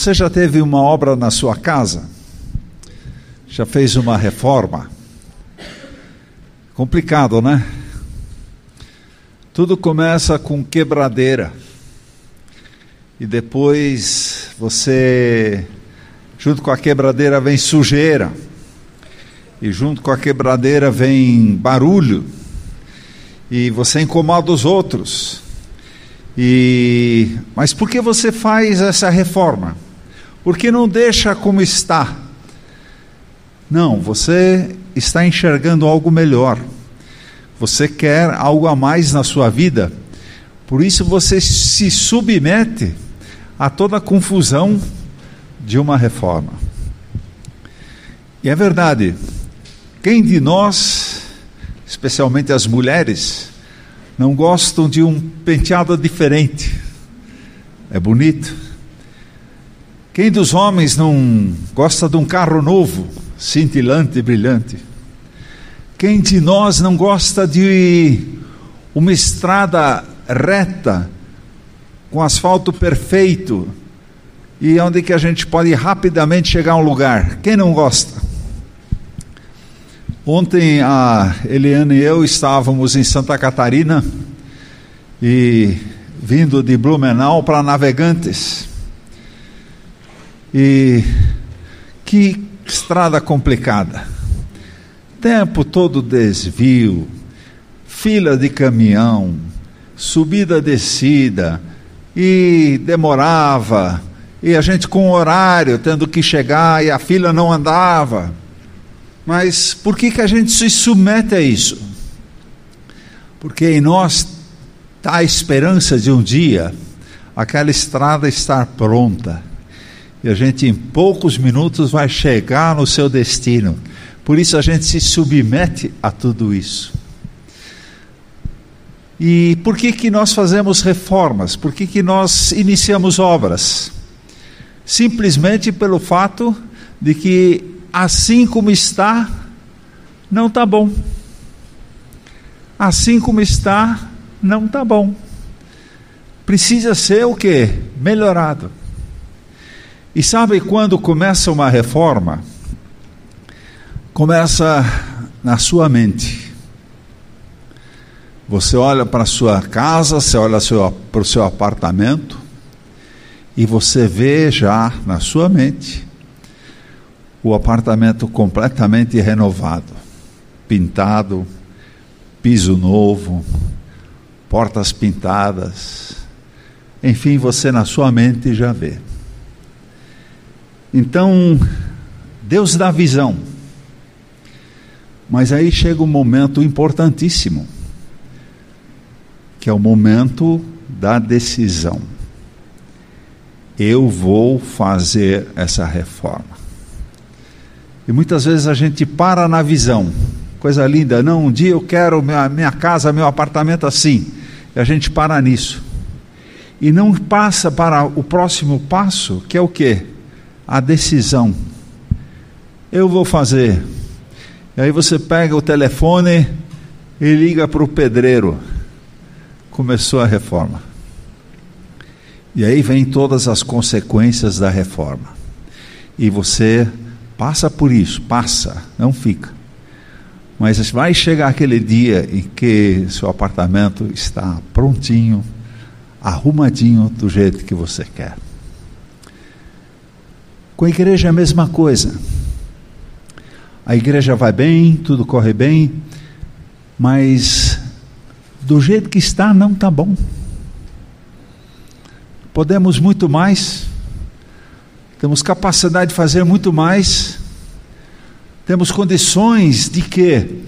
Você já teve uma obra na sua casa? Já fez uma reforma? Complicado, né? Tudo começa com quebradeira. E depois você, junto com a quebradeira, vem sujeira. E junto com a quebradeira vem barulho. E você incomoda os outros. E mas por que você faz essa reforma? Por que não deixa como está? Não, você está enxergando algo melhor. Você quer algo a mais na sua vida. Por isso você se submete a toda a confusão de uma reforma. E é verdade. Quem de nós, especialmente as mulheres, não gostam de um penteado diferente. É bonito. Quem dos homens não gosta de um carro novo, cintilante e brilhante? Quem de nós não gosta de uma estrada reta, com asfalto perfeito, e onde que a gente pode rapidamente chegar a um lugar? Quem não gosta? Ontem a Eliane e eu estávamos em Santa Catarina e vindo de Blumenau para Navegantes. E que estrada complicada. Tempo todo desvio, fila de caminhão, subida descida e demorava e a gente com horário tendo que chegar e a fila não andava. Mas por que, que a gente se submete a isso? Porque em nós está a esperança de um dia aquela estrada estar pronta e a gente em poucos minutos vai chegar no seu destino. Por isso a gente se submete a tudo isso. E por que, que nós fazemos reformas? Por que, que nós iniciamos obras? Simplesmente pelo fato de que assim como está, não está bom. Assim como está, não está bom. Precisa ser o que? Melhorado. E sabe quando começa uma reforma? Começa na sua mente. Você olha para a sua casa, você olha para o seu apartamento, e você vê já na sua mente o apartamento completamente renovado, pintado, piso novo, portas pintadas. Enfim, você na sua mente já vê. Então, Deus dá visão. Mas aí chega um momento importantíssimo, que é o momento da decisão. Eu vou fazer essa reforma. E muitas vezes a gente para na visão. Coisa linda, não, um dia eu quero minha, minha casa, meu apartamento assim. E a gente para nisso. E não passa para o próximo passo, que é o que? A decisão. Eu vou fazer. E aí você pega o telefone e liga para o pedreiro. Começou a reforma. E aí vem todas as consequências da reforma. E você Passa por isso, passa, não fica. Mas vai chegar aquele dia em que seu apartamento está prontinho, arrumadinho do jeito que você quer. Com a igreja é a mesma coisa. A igreja vai bem, tudo corre bem, mas do jeito que está não está bom. Podemos muito mais, temos capacidade de fazer muito mais, temos condições de que,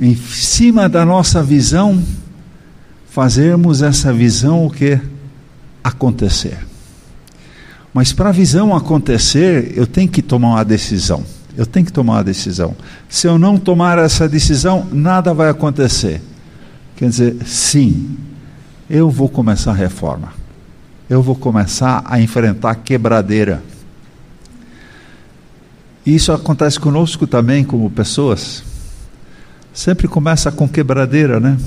em cima da nossa visão, fazermos essa visão o que? Acontecer. Mas para a visão acontecer, eu tenho que tomar uma decisão. Eu tenho que tomar uma decisão. Se eu não tomar essa decisão, nada vai acontecer. Quer dizer, sim, eu vou começar a reforma eu vou começar a enfrentar quebradeira. E isso acontece conosco também, como pessoas. Sempre começa com quebradeira, né?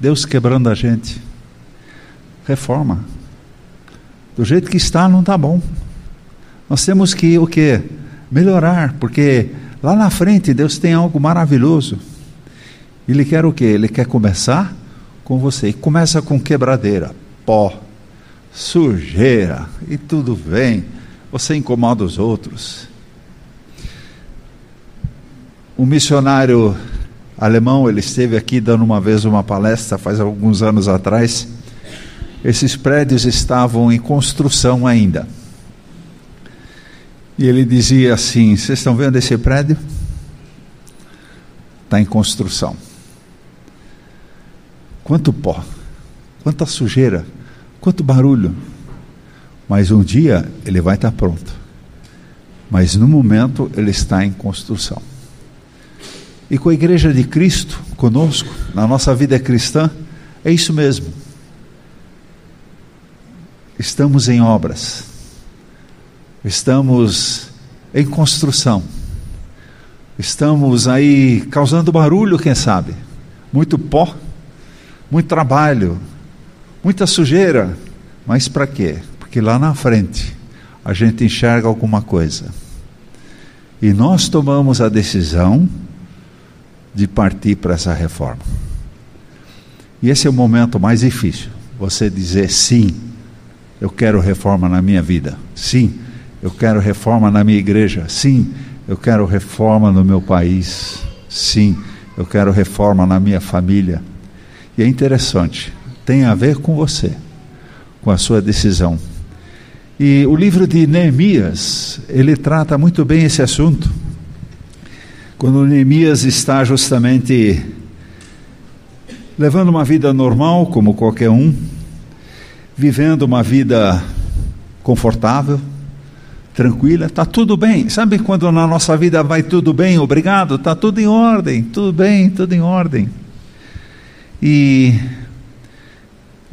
Deus quebrando a gente. Reforma. Do jeito que está não está bom. Nós temos que o que melhorar, porque lá na frente Deus tem algo maravilhoso. Ele quer o que? Ele quer começar com você. E começa com quebradeira, pó, sujeira e tudo vem. Você incomoda os outros. Um missionário alemão, ele esteve aqui dando uma vez uma palestra faz alguns anos atrás. Esses prédios estavam em construção ainda. E ele dizia assim: Vocês estão vendo esse prédio? Está em construção. Quanto pó, quanta sujeira, quanto barulho. Mas um dia ele vai estar pronto. Mas no momento ele está em construção. E com a Igreja de Cristo conosco, na nossa vida cristã, é isso mesmo. Estamos em obras, estamos em construção, estamos aí causando barulho, quem sabe, muito pó, muito trabalho, muita sujeira, mas para quê? Porque lá na frente a gente enxerga alguma coisa. E nós tomamos a decisão de partir para essa reforma. E esse é o momento mais difícil. Você dizer sim, eu quero reforma na minha vida. Sim, eu quero reforma na minha igreja. Sim, eu quero reforma no meu país. Sim, eu quero reforma na minha família. E é interessante, tem a ver com você, com a sua decisão. E o livro de Neemias, ele trata muito bem esse assunto. Quando Neemias está justamente levando uma vida normal, como qualquer um, vivendo uma vida confortável, tranquila, está tudo bem. Sabe quando na nossa vida vai tudo bem, obrigado, está tudo em ordem, tudo bem, tudo em ordem. E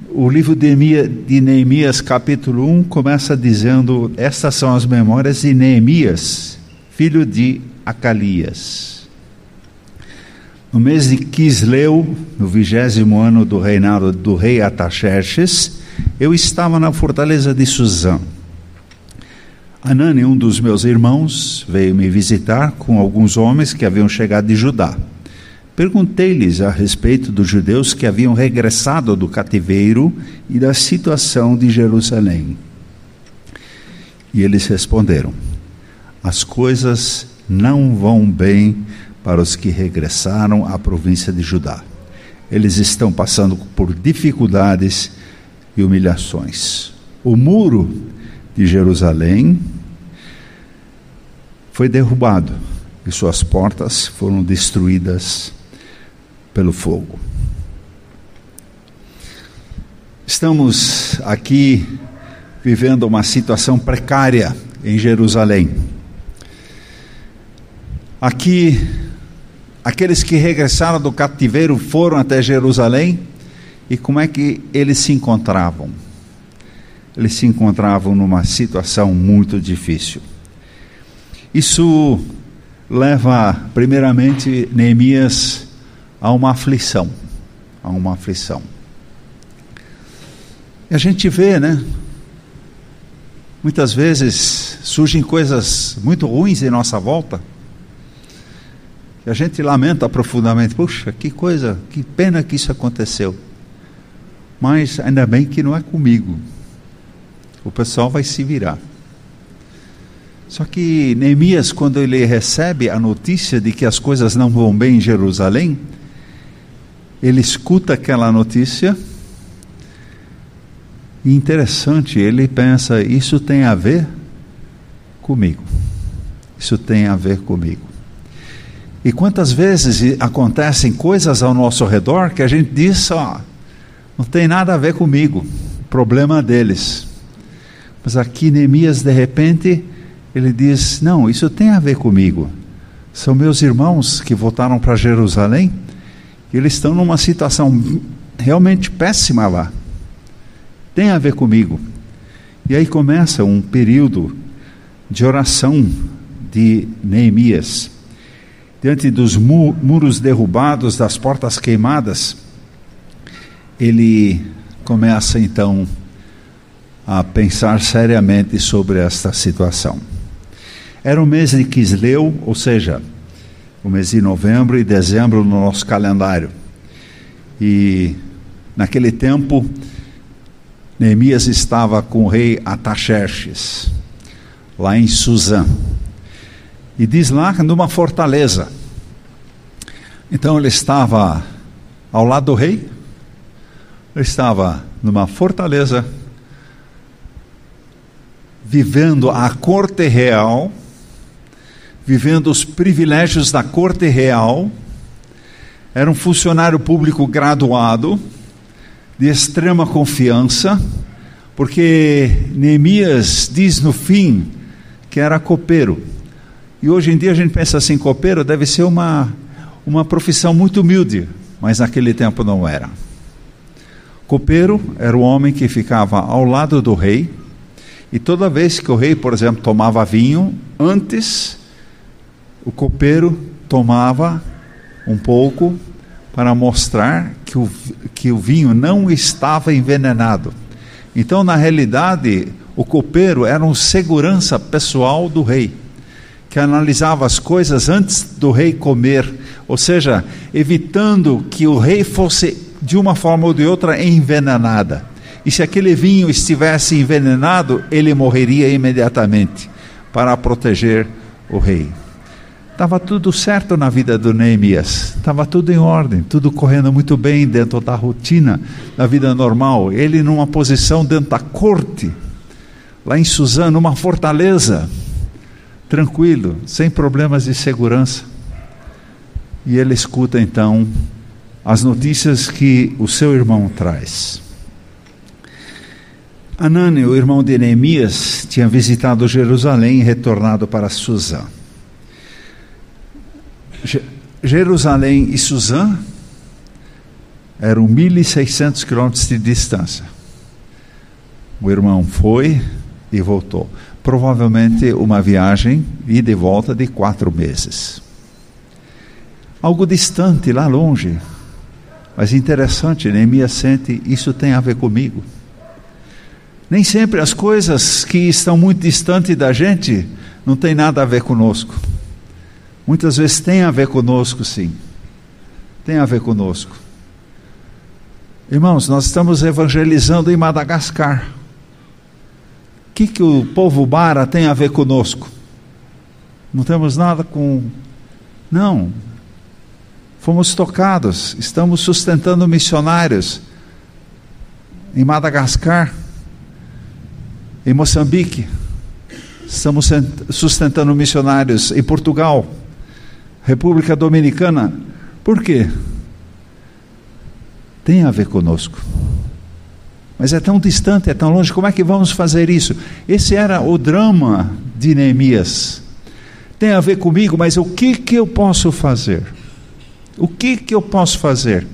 o livro de Neemias, capítulo 1, começa dizendo: Estas são as memórias de Neemias, filho de Acalias. No mês de Quisleu, no vigésimo ano do reinado do rei Ataxerxes, eu estava na fortaleza de Suzã. Anani, um dos meus irmãos, veio me visitar com alguns homens que haviam chegado de Judá. Perguntei-lhes a respeito dos judeus que haviam regressado do cativeiro e da situação de Jerusalém. E eles responderam: As coisas não vão bem para os que regressaram à província de Judá. Eles estão passando por dificuldades e humilhações. O muro de Jerusalém foi derrubado e suas portas foram destruídas pelo fogo. Estamos aqui vivendo uma situação precária em Jerusalém. Aqui, aqueles que regressaram do cativeiro foram até Jerusalém e como é que eles se encontravam? Eles se encontravam numa situação muito difícil. Isso leva, primeiramente, Neemias a uma aflição. A uma aflição. E a gente vê, né? Muitas vezes surgem coisas muito ruins em nossa volta que a gente lamenta profundamente. Puxa, que coisa, que pena que isso aconteceu. Mas ainda bem que não é comigo. O pessoal vai se virar. Só que Neemias, quando ele recebe a notícia de que as coisas não vão bem em Jerusalém, ele escuta aquela notícia. E interessante, ele pensa: isso tem a ver comigo. Isso tem a ver comigo. E quantas vezes acontecem coisas ao nosso redor que a gente diz, ó, não tem nada a ver comigo, problema deles. Mas aqui Neemias, de repente, ele diz: Não, isso tem a ver comigo. São meus irmãos que voltaram para Jerusalém e eles estão numa situação realmente péssima lá. Tem a ver comigo. E aí começa um período de oração de Neemias diante dos mu muros derrubados, das portas queimadas, ele começa então a pensar seriamente sobre esta situação. Era o mês de Quisleu, ou seja, o mês de novembro e dezembro no nosso calendário. E naquele tempo, Neemias estava com o rei Ataxerxes, lá em Suzã. E diz lá numa fortaleza. Então ele estava ao lado do rei, ele estava numa fortaleza, vivendo a corte real, vivendo os privilégios da corte real, era um funcionário público graduado, de extrema confiança, porque Neemias diz no fim que era copeiro. E hoje em dia a gente pensa assim: copeiro deve ser uma, uma profissão muito humilde, mas naquele tempo não era. Copeiro era o homem que ficava ao lado do rei, e toda vez que o rei, por exemplo, tomava vinho, antes o copeiro tomava um pouco para mostrar que o, que o vinho não estava envenenado. Então, na realidade, o copeiro era um segurança pessoal do rei, que analisava as coisas antes do rei comer, ou seja, evitando que o rei fosse, de uma forma ou de outra, envenenada. E se aquele vinho estivesse envenenado, ele morreria imediatamente para proteger o rei. Estava tudo certo na vida do Neemias, estava tudo em ordem, tudo correndo muito bem dentro da rotina da vida normal. Ele numa posição dentro da corte, lá em Suzano, numa fortaleza, tranquilo, sem problemas de segurança. E ele escuta então as notícias que o seu irmão traz. Anani, o irmão de Neemias, tinha visitado Jerusalém e retornado para Suzã. Jerusalém e Suzã eram 1.600 quilômetros de distância. O irmão foi e voltou. Provavelmente uma viagem e de volta de quatro meses. Algo distante, lá longe. Mas interessante, Neemias sente, isso tem a ver comigo. Nem sempre as coisas que estão muito distantes da gente não tem nada a ver conosco. Muitas vezes tem a ver conosco, sim. Tem a ver conosco. Irmãos, nós estamos evangelizando em Madagascar. O que, que o povo Bara tem a ver conosco? Não temos nada com. Não. Fomos tocados, estamos sustentando missionários em Madagascar, em Moçambique, estamos sustentando missionários em Portugal. República Dominicana. Por quê? Tem a ver conosco. Mas é tão distante, é tão longe, como é que vamos fazer isso? Esse era o drama de Neemias. Tem a ver comigo, mas o que, que eu posso fazer? O que, que eu posso fazer?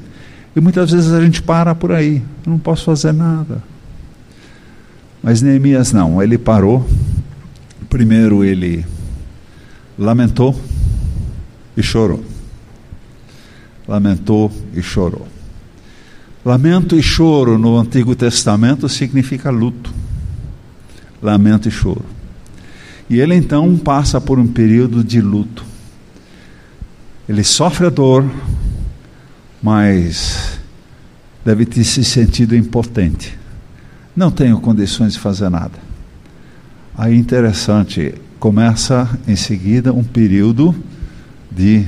E muitas vezes a gente para por aí, eu não posso fazer nada. Mas Neemias não, ele parou. Primeiro ele lamentou e chorou. Lamentou e chorou. Lamento e choro no Antigo Testamento significa luto. Lamento e choro. E ele então passa por um período de luto. Ele sofre a dor, mas deve ter se sentido impotente. Não tenho condições de fazer nada. Aí interessante, começa em seguida um período de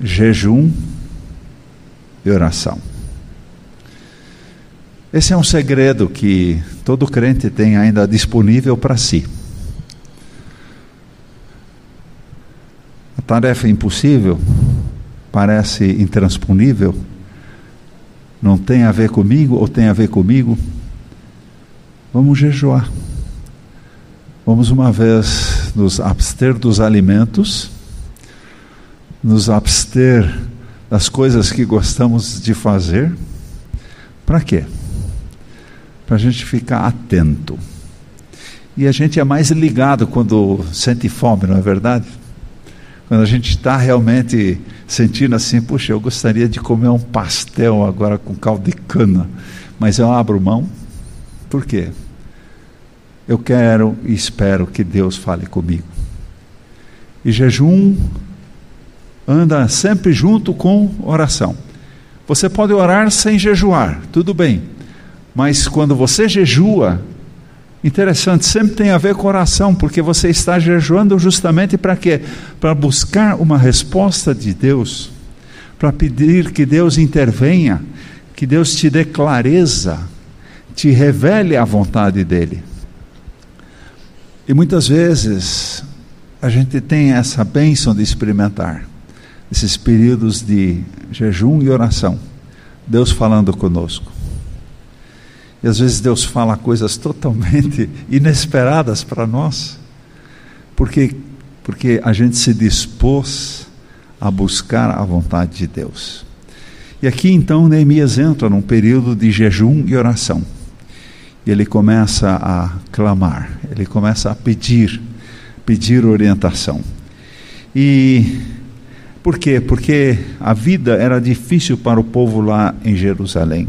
jejum e oração. Esse é um segredo que todo crente tem ainda disponível para si. A tarefa é impossível, parece intransponível, não tem a ver comigo ou tem a ver comigo. Vamos jejuar. Vamos uma vez nos abster dos alimentos nos abster das coisas que gostamos de fazer. Para quê? Para a gente ficar atento. E a gente é mais ligado quando sente fome, não é verdade? Quando a gente está realmente sentindo assim, puxa, eu gostaria de comer um pastel agora com caldo de cana, mas eu abro mão. Por quê? eu quero e espero que Deus fale comigo. E jejum anda sempre junto com oração. Você pode orar sem jejuar, tudo bem. Mas quando você jejua, interessante, sempre tem a ver com oração, porque você está jejuando justamente para quê? Para buscar uma resposta de Deus, para pedir que Deus intervenha, que Deus te dê clareza, te revele a vontade dEle. E muitas vezes a gente tem essa bênção de experimentar esses períodos de jejum e oração, Deus falando conosco. E às vezes Deus fala coisas totalmente inesperadas para nós, porque, porque a gente se dispôs a buscar a vontade de Deus. E aqui então Neemias entra num período de jejum e oração. E ele começa a clamar, ele começa a pedir, pedir orientação. E por quê? Porque a vida era difícil para o povo lá em Jerusalém.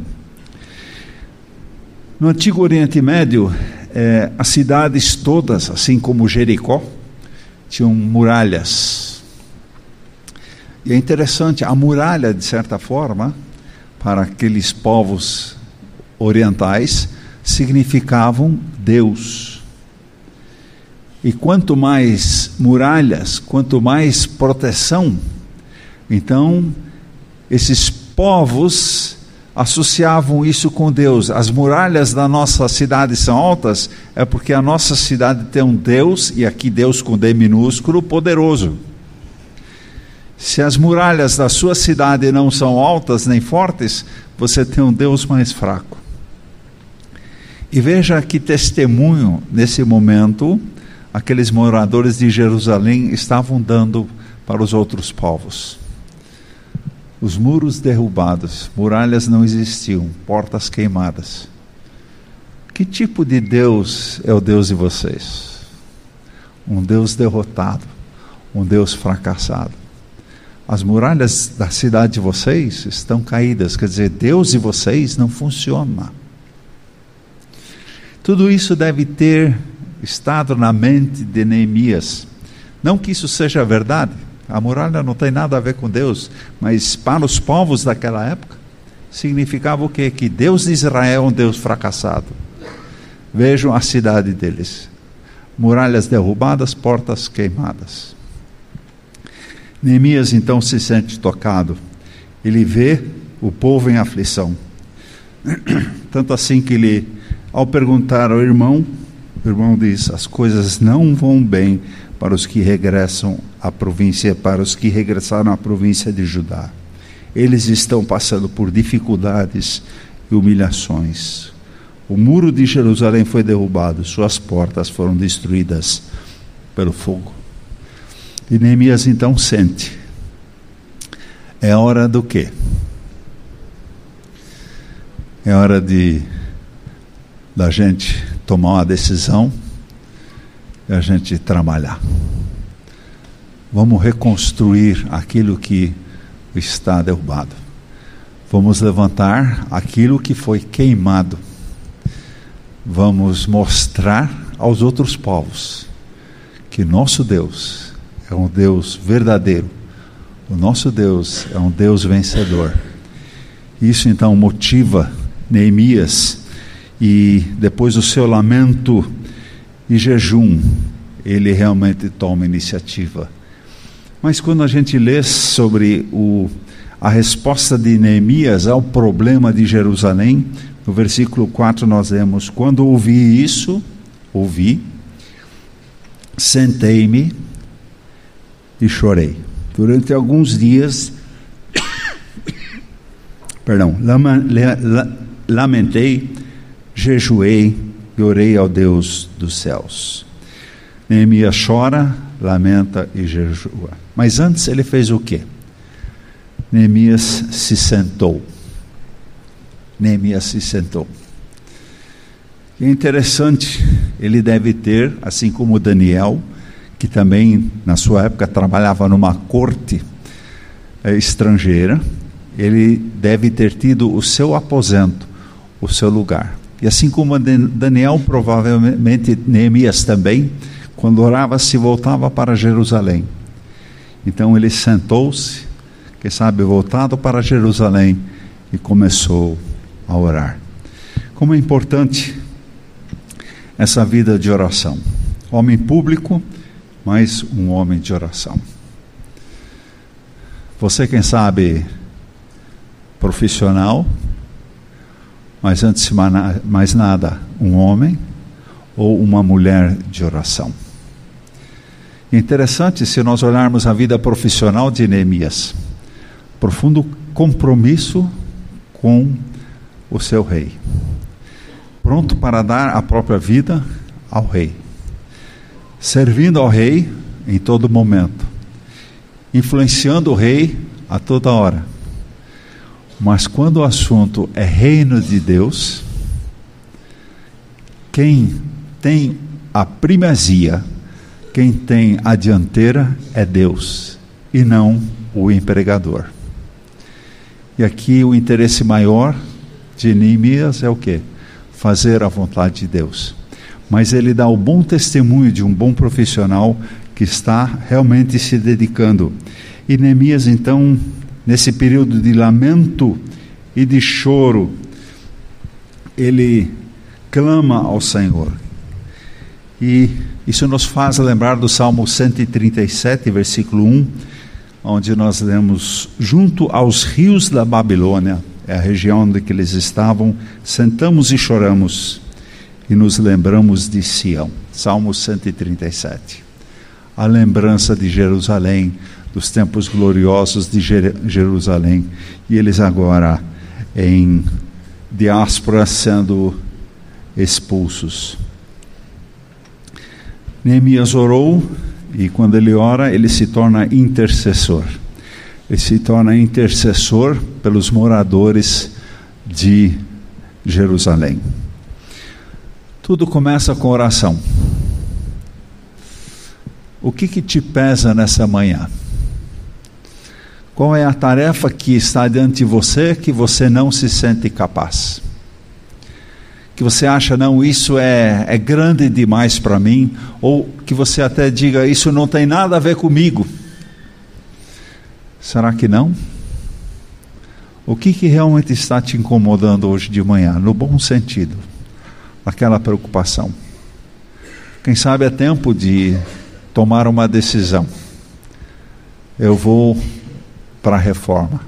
No antigo Oriente Médio, é, as cidades todas, assim como Jericó, tinham muralhas. E é interessante, a muralha, de certa forma, para aqueles povos orientais, significavam Deus. E quanto mais muralhas, quanto mais proteção, então, esses povos associavam isso com Deus. As muralhas da nossa cidade são altas, é porque a nossa cidade tem um Deus, e aqui Deus com D minúsculo, poderoso. Se as muralhas da sua cidade não são altas nem fortes, você tem um Deus mais fraco. E veja que testemunho nesse momento aqueles moradores de Jerusalém estavam dando para os outros povos os muros derrubados, muralhas não existiam, portas queimadas. Que tipo de Deus é o Deus de vocês? Um Deus derrotado, um Deus fracassado. As muralhas da cidade de vocês estão caídas, quer dizer, Deus de vocês não funciona. Tudo isso deve ter estado na mente de Neemias. Não que isso seja verdade, a muralha não tem nada a ver com Deus, mas para os povos daquela época, significava o quê? Que Deus de Israel é um Deus fracassado. Vejam a cidade deles: muralhas derrubadas, portas queimadas. Neemias então se sente tocado. Ele vê o povo em aflição. Tanto assim que ele, ao perguntar ao irmão, o irmão diz: As coisas não vão bem para os que regressam à província, para os que regressaram à província de Judá. Eles estão passando por dificuldades e humilhações. O muro de Jerusalém foi derrubado, suas portas foram destruídas pelo fogo. E Neemias então sente: é hora do quê? É hora de da gente tomar uma decisão e a gente trabalhar. Vamos reconstruir aquilo que está derrubado. Vamos levantar aquilo que foi queimado. Vamos mostrar aos outros povos que nosso Deus é um Deus verdadeiro. O nosso Deus é um Deus vencedor. Isso então motiva Neemias e depois o seu lamento e jejum, ele realmente toma iniciativa. Mas quando a gente lê sobre o, a resposta de Neemias ao problema de Jerusalém, no versículo 4 nós lemos: Quando ouvi isso, ouvi, sentei-me e chorei. Durante alguns dias, perdão, lamentei, jejuei e orei ao Deus dos céus. Neemias chora, lamenta e jejua. Mas antes ele fez o quê? Neemias se sentou. Neemias se sentou. E é interessante, ele deve ter, assim como Daniel, que também na sua época trabalhava numa corte é, estrangeira, ele deve ter tido o seu aposento, o seu lugar. E assim como Daniel, provavelmente Neemias também, quando orava, se voltava para Jerusalém. Então ele sentou-se, quem sabe voltado para Jerusalém, e começou a orar. Como é importante essa vida de oração. Homem público, mas um homem de oração. Você, quem sabe, profissional, mas antes de mais nada, um homem ou uma mulher de oração. Interessante se nós olharmos a vida profissional de Neemias, profundo compromisso com o seu rei, pronto para dar a própria vida ao rei, servindo ao rei em todo momento, influenciando o rei a toda hora. Mas quando o assunto é reino de Deus, quem tem a primazia, quem tem a dianteira é Deus e não o empregador. E aqui o interesse maior de Neemias é o que? Fazer a vontade de Deus. Mas ele dá o bom testemunho de um bom profissional que está realmente se dedicando. E Neemias então nesse período de lamento e de choro, ele clama ao Senhor. E isso nos faz lembrar do Salmo 137, versículo 1, onde nós lemos: Junto aos rios da Babilônia, é a região onde eles estavam, sentamos e choramos e nos lembramos de Sião. Salmo 137. A lembrança de Jerusalém, dos tempos gloriosos de Jerusalém, e eles agora em diáspora sendo expulsos. Neemias orou e quando ele ora, ele se torna intercessor. Ele se torna intercessor pelos moradores de Jerusalém. Tudo começa com oração. O que, que te pesa nessa manhã? Qual é a tarefa que está diante de você que você não se sente capaz? Que você acha, não, isso é, é grande demais para mim, ou que você até diga, isso não tem nada a ver comigo. Será que não? O que, que realmente está te incomodando hoje de manhã, no bom sentido? Aquela preocupação. Quem sabe é tempo de tomar uma decisão. Eu vou para a reforma.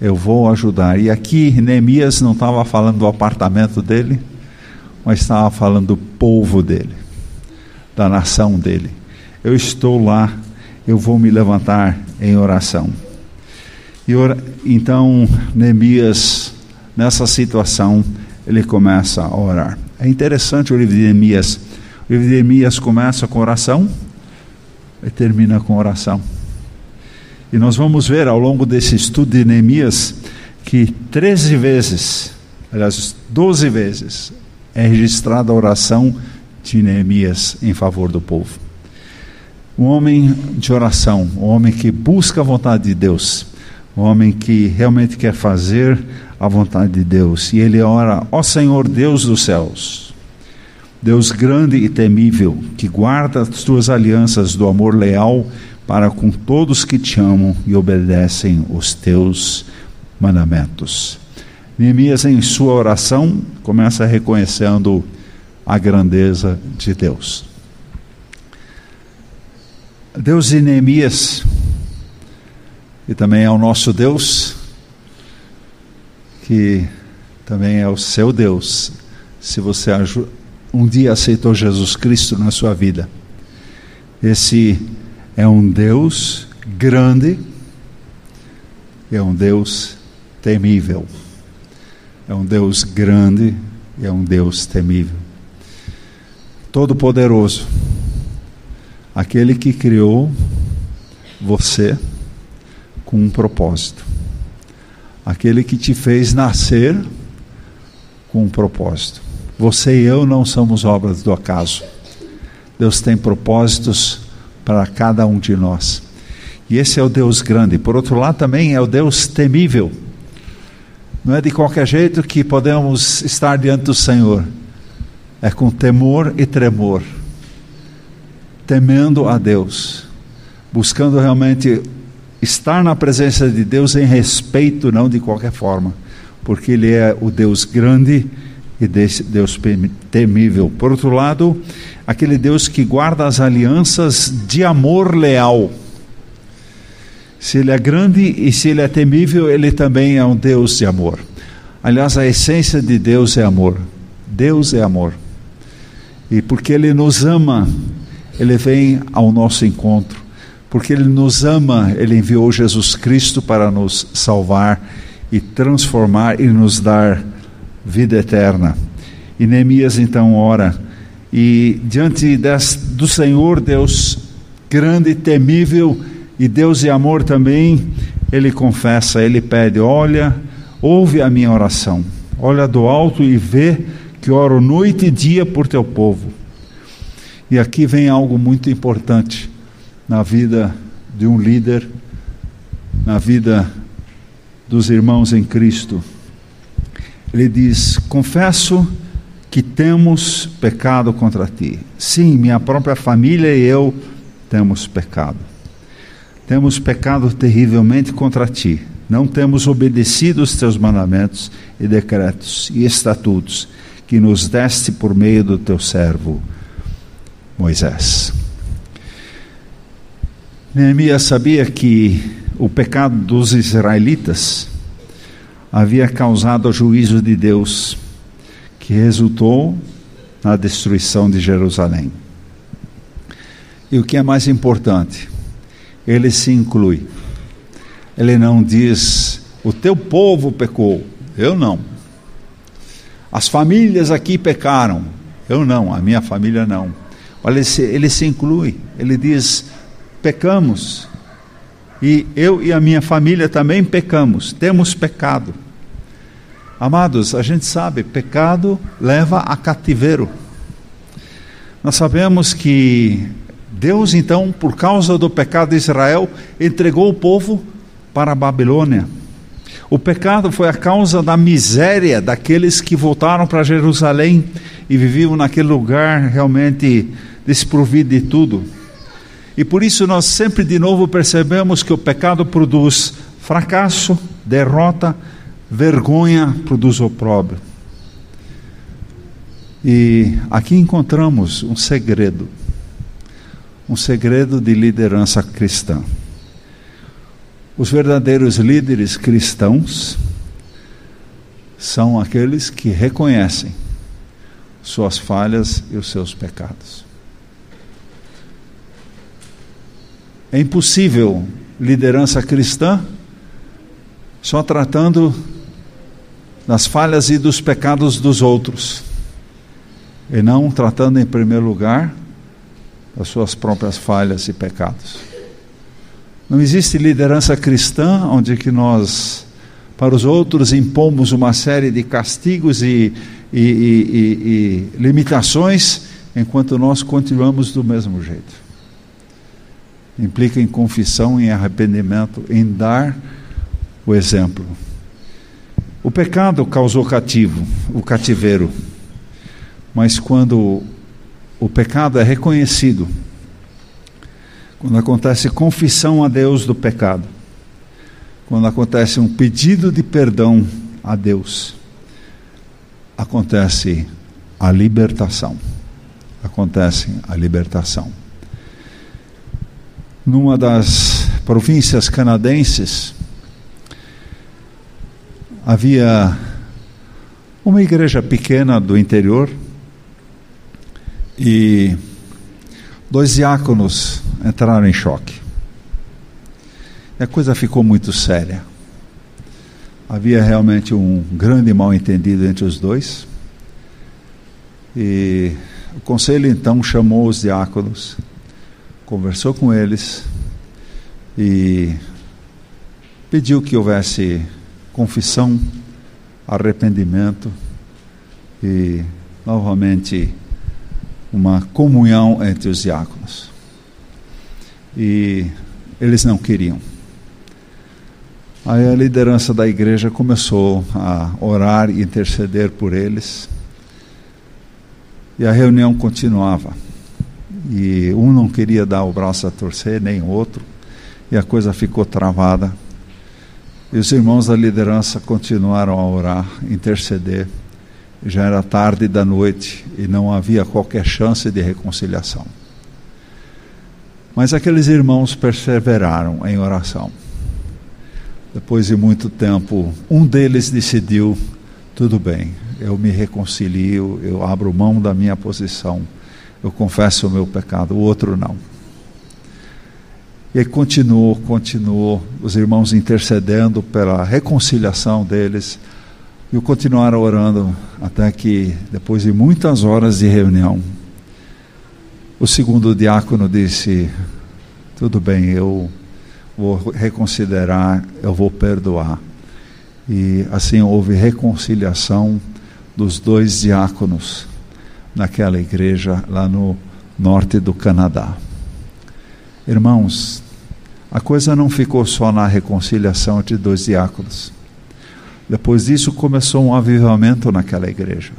Eu vou ajudar. E aqui Neemias não estava falando do apartamento dele, mas estava falando do povo dele, da nação dele. Eu estou lá, eu vou me levantar em oração. E ora, então Neemias, nessa situação, ele começa a orar. É interessante o livro de Neemias. O livro de Neemias começa com oração e termina com oração. E nós vamos ver ao longo desse estudo de Neemias que 13 vezes, aliás, 12 vezes, é registrada a oração de Neemias em favor do povo. Um homem de oração, um homem que busca a vontade de Deus, um homem que realmente quer fazer a vontade de Deus. E ele ora: Ó Senhor Deus dos céus, Deus grande e temível, que guarda as tuas alianças do amor leal para com todos que te amam e obedecem os teus mandamentos. Neemias, em sua oração, começa reconhecendo a grandeza de Deus. Deus de Neemias, e também é o nosso Deus, que também é o seu Deus, se você um dia aceitou Jesus Cristo na sua vida. Esse é um Deus grande, é um Deus temível. É um Deus grande e é um Deus temível. Todo-Poderoso, aquele que criou você com um propósito, aquele que te fez nascer com um propósito. Você e eu não somos obras do acaso. Deus tem propósitos para cada um de nós. E esse é o Deus grande. Por outro lado, também é o Deus temível. Não é de qualquer jeito que podemos estar diante do Senhor. É com temor e tremor, temendo a Deus, buscando realmente estar na presença de Deus em respeito, não de qualquer forma, porque Ele é o Deus grande e Deus temível. Por outro lado, aquele Deus que guarda as alianças de amor leal. Se Ele é grande e se Ele é temível, Ele também é um Deus de amor. Aliás, a essência de Deus é amor. Deus é amor. E porque Ele nos ama, Ele vem ao nosso encontro. Porque Ele nos ama, Ele enviou Jesus Cristo para nos salvar e transformar e nos dar vida eterna. E Neemias então ora, e diante das, do Senhor, Deus grande e temível, e Deus de amor também, ele confessa, ele pede: Olha, ouve a minha oração, olha do alto e vê que oro noite e dia por teu povo. E aqui vem algo muito importante na vida de um líder, na vida dos irmãos em Cristo. Ele diz: Confesso que temos pecado contra ti. Sim, minha própria família e eu temos pecado. Temos pecado terrivelmente contra ti. Não temos obedecido os teus mandamentos e decretos e estatutos que nos deste por meio do teu servo Moisés. Neemias sabia que o pecado dos israelitas havia causado o juízo de Deus, que resultou na destruição de Jerusalém. E o que é mais importante, ele se inclui. Ele não diz: o teu povo pecou, eu não. As famílias aqui pecaram, eu não, a minha família não. Olha, ele se, ele se inclui, ele diz: pecamos, e eu e a minha família também pecamos, temos pecado. Amados, a gente sabe, pecado leva a cativeiro. Nós sabemos que Deus, então, por causa do pecado de Israel, entregou o povo para a Babilônia. O pecado foi a causa da miséria daqueles que voltaram para Jerusalém e viviam naquele lugar realmente desprovido de tudo. E por isso nós sempre de novo percebemos que o pecado produz fracasso, derrota, vergonha, produz opróbrio. E aqui encontramos um segredo, um segredo de liderança cristã. Os verdadeiros líderes cristãos são aqueles que reconhecem suas falhas e os seus pecados. É impossível liderança cristã só tratando das falhas e dos pecados dos outros, e não tratando em primeiro lugar das suas próprias falhas e pecados. Não existe liderança cristã onde que nós, para os outros, impomos uma série de castigos e, e, e, e limitações, enquanto nós continuamos do mesmo jeito implica em confissão, em arrependimento, em dar o exemplo. O pecado causou cativo, o cativeiro. Mas quando o pecado é reconhecido, quando acontece confissão a Deus do pecado, quando acontece um pedido de perdão a Deus, acontece a libertação. Acontece a libertação numa das províncias canadenses, havia uma igreja pequena do interior e dois diáconos entraram em choque. E a coisa ficou muito séria. Havia realmente um grande mal-entendido entre os dois. E o conselho então chamou os diáconos conversou com eles e pediu que houvesse confissão, arrependimento e novamente uma comunhão entre os diáconos. E eles não queriam. Aí a liderança da igreja começou a orar e interceder por eles. E a reunião continuava. E um não queria dar o braço a torcer, nem o outro. E a coisa ficou travada. E os irmãos da liderança continuaram a orar, interceder. Já era tarde da noite e não havia qualquer chance de reconciliação. Mas aqueles irmãos perseveraram em oração. Depois de muito tempo, um deles decidiu: tudo bem, eu me reconcilio, eu abro mão da minha posição, eu confesso o meu pecado. O outro não. E continuou, continuou, os irmãos intercedendo pela reconciliação deles, e continuaram orando até que, depois de muitas horas de reunião, o segundo diácono disse: Tudo bem, eu vou reconsiderar, eu vou perdoar. E assim houve reconciliação dos dois diáconos naquela igreja lá no norte do Canadá. Irmãos, a coisa não ficou só na reconciliação entre dois diáconos. Depois disso começou um avivamento naquela igreja.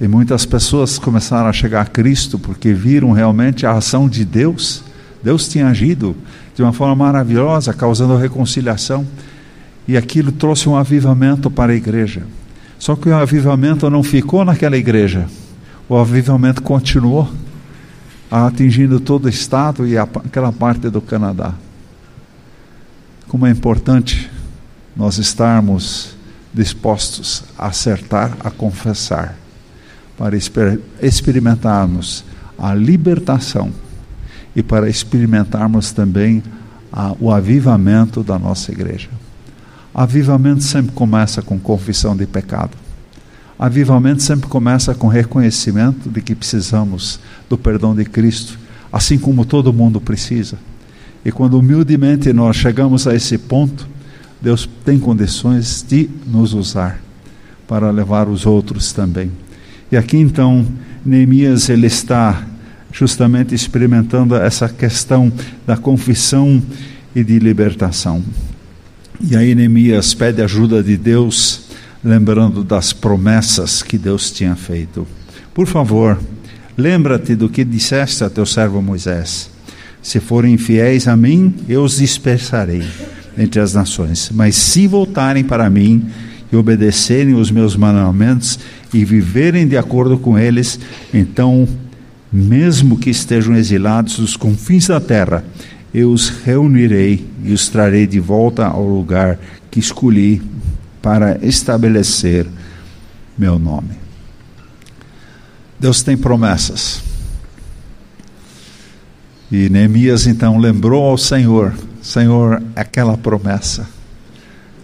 E muitas pessoas começaram a chegar a Cristo porque viram realmente a ação de Deus. Deus tinha agido de uma forma maravilhosa, causando reconciliação. E aquilo trouxe um avivamento para a igreja. Só que o avivamento não ficou naquela igreja. O avivamento continuou, atingindo todo o estado e aquela parte do Canadá. Como é importante nós estarmos dispostos a acertar, a confessar para exper experimentarmos a libertação e para experimentarmos também a, o avivamento da nossa igreja. Avivamento sempre começa com confissão de pecado. Avivamento sempre começa com reconhecimento de que precisamos do perdão de Cristo, assim como todo mundo precisa. E quando humildemente nós chegamos a esse ponto, Deus tem condições de nos usar para levar os outros também. E aqui então, Neemias ele está justamente experimentando essa questão da confissão e de libertação. E aí Neemias pede ajuda de Deus, lembrando das promessas que Deus tinha feito. Por favor, lembra-te do que disseste a teu servo Moisés: Se forem fiéis a mim, eu os dispersarei entre as nações. Mas se voltarem para mim e obedecerem os meus mandamentos e viverem de acordo com eles, então, mesmo que estejam exilados dos confins da terra, eu os reunirei e os trarei de volta ao lugar que escolhi para estabelecer meu nome. Deus tem promessas. E Neemias então lembrou ao Senhor: Senhor, aquela promessa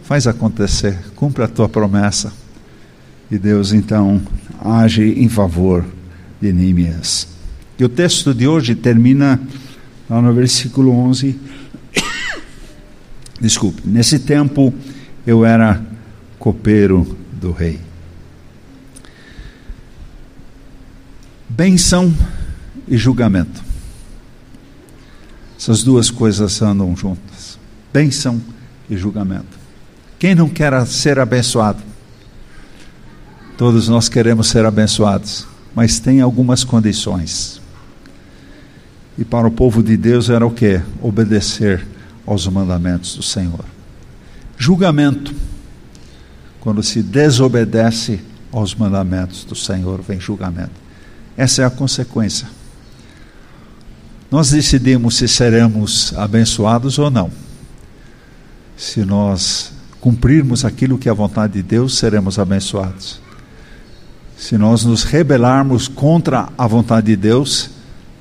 faz acontecer, cumpre a tua promessa. E Deus então age em favor de Neemias. E o texto de hoje termina lá no versículo 11. Desculpe, nesse tempo eu era copeiro do rei. Benção e julgamento. Essas duas coisas andam juntas. Benção e julgamento. Quem não quer ser abençoado? Todos nós queremos ser abençoados, mas tem algumas condições. E para o povo de Deus era o que? Obedecer aos mandamentos do Senhor. Julgamento. Quando se desobedece aos mandamentos do Senhor, vem julgamento. Essa é a consequência. Nós decidimos se seremos abençoados ou não. Se nós cumprirmos aquilo que é a vontade de Deus, seremos abençoados. Se nós nos rebelarmos contra a vontade de Deus,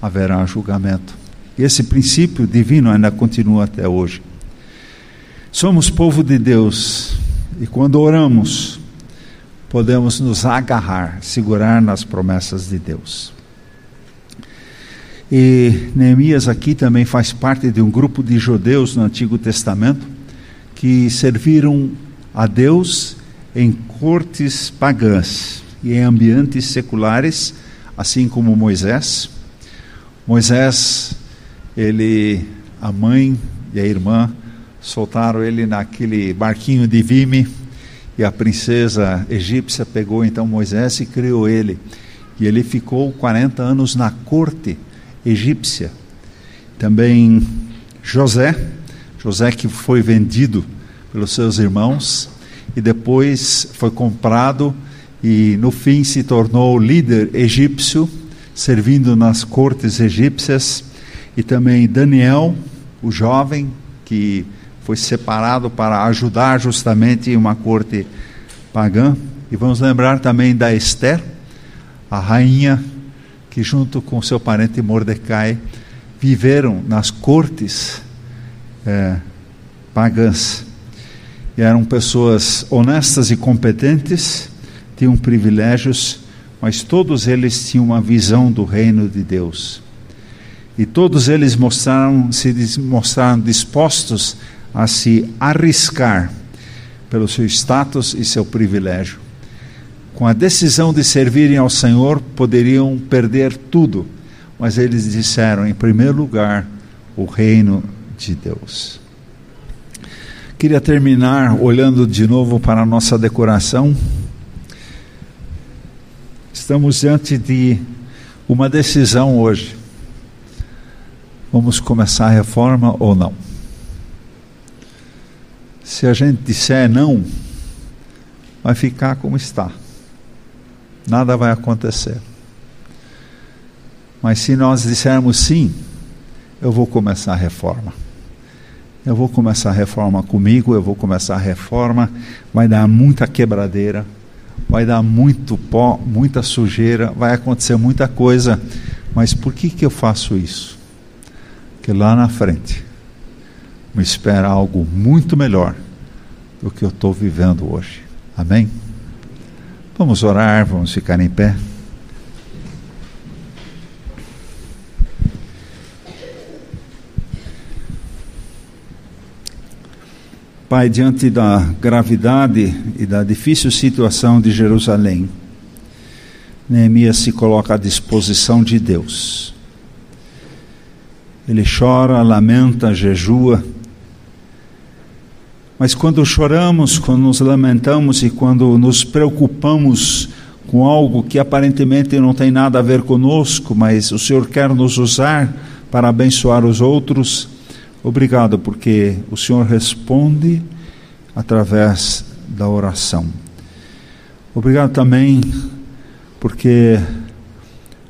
haverá julgamento. E esse princípio divino ainda continua até hoje. Somos povo de Deus e quando oramos, podemos nos agarrar, segurar nas promessas de Deus. E Neemias aqui também faz parte de um grupo de judeus no Antigo Testamento que serviram a Deus em cortes pagãs e em ambientes seculares, assim como Moisés. Moisés, ele, a mãe e a irmã soltaram ele naquele barquinho de vime e a princesa egípcia pegou então Moisés e criou ele. E ele ficou 40 anos na corte egípcia. Também José, José que foi vendido pelos seus irmãos e depois foi comprado e no fim se tornou líder egípcio, servindo nas cortes egípcias. E também Daniel, o jovem que foi separado para ajudar justamente uma corte pagã. E vamos lembrar também da Esther, a rainha que, junto com seu parente Mordecai, viveram nas cortes é, pagãs. E eram pessoas honestas e competentes, tinham privilégios, mas todos eles tinham uma visão do reino de Deus. E todos eles mostraram, se mostraram dispostos a se arriscar pelo seu status e seu privilégio. Com a decisão de servirem ao Senhor, poderiam perder tudo, mas eles disseram, em primeiro lugar, o reino de Deus. Queria terminar olhando de novo para a nossa decoração. Estamos diante de uma decisão hoje. Vamos começar a reforma ou não? Se a gente disser não, vai ficar como está. Nada vai acontecer. Mas se nós dissermos sim, eu vou começar a reforma. Eu vou começar a reforma comigo, eu vou começar a reforma, vai dar muita quebradeira, vai dar muito pó, muita sujeira, vai acontecer muita coisa. Mas por que, que eu faço isso? Porque lá na frente me espera algo muito melhor do que eu estou vivendo hoje. Amém? Vamos orar, vamos ficar em pé. Pai, diante da gravidade e da difícil situação de Jerusalém, Neemias se coloca à disposição de Deus. Ele chora, lamenta, jejua, mas quando choramos, quando nos lamentamos e quando nos preocupamos com algo que aparentemente não tem nada a ver conosco, mas o Senhor quer nos usar para abençoar os outros, Obrigado, porque o Senhor responde através da oração. Obrigado também, porque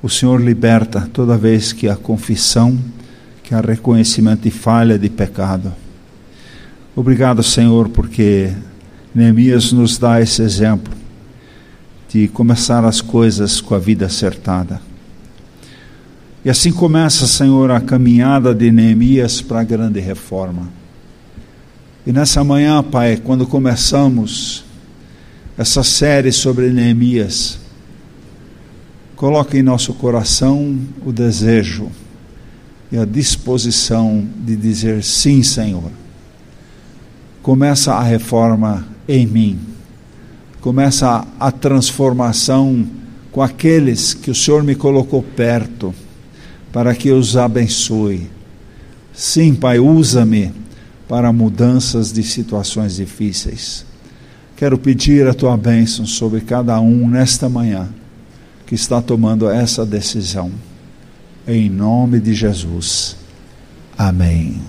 o Senhor liberta toda vez que há confissão, que há reconhecimento de falha, de pecado. Obrigado, Senhor, porque Neemias nos dá esse exemplo de começar as coisas com a vida acertada. E assim começa, Senhor, a caminhada de Neemias para a grande reforma. E nessa manhã, Pai, quando começamos essa série sobre Neemias, coloque em nosso coração o desejo e a disposição de dizer sim, Senhor. Começa a reforma em mim. Começa a transformação com aqueles que o Senhor me colocou perto para que os abençoe. Sim, Pai, usa-me para mudanças de situações difíceis. Quero pedir a tua bênção sobre cada um nesta manhã que está tomando essa decisão. Em nome de Jesus. Amém.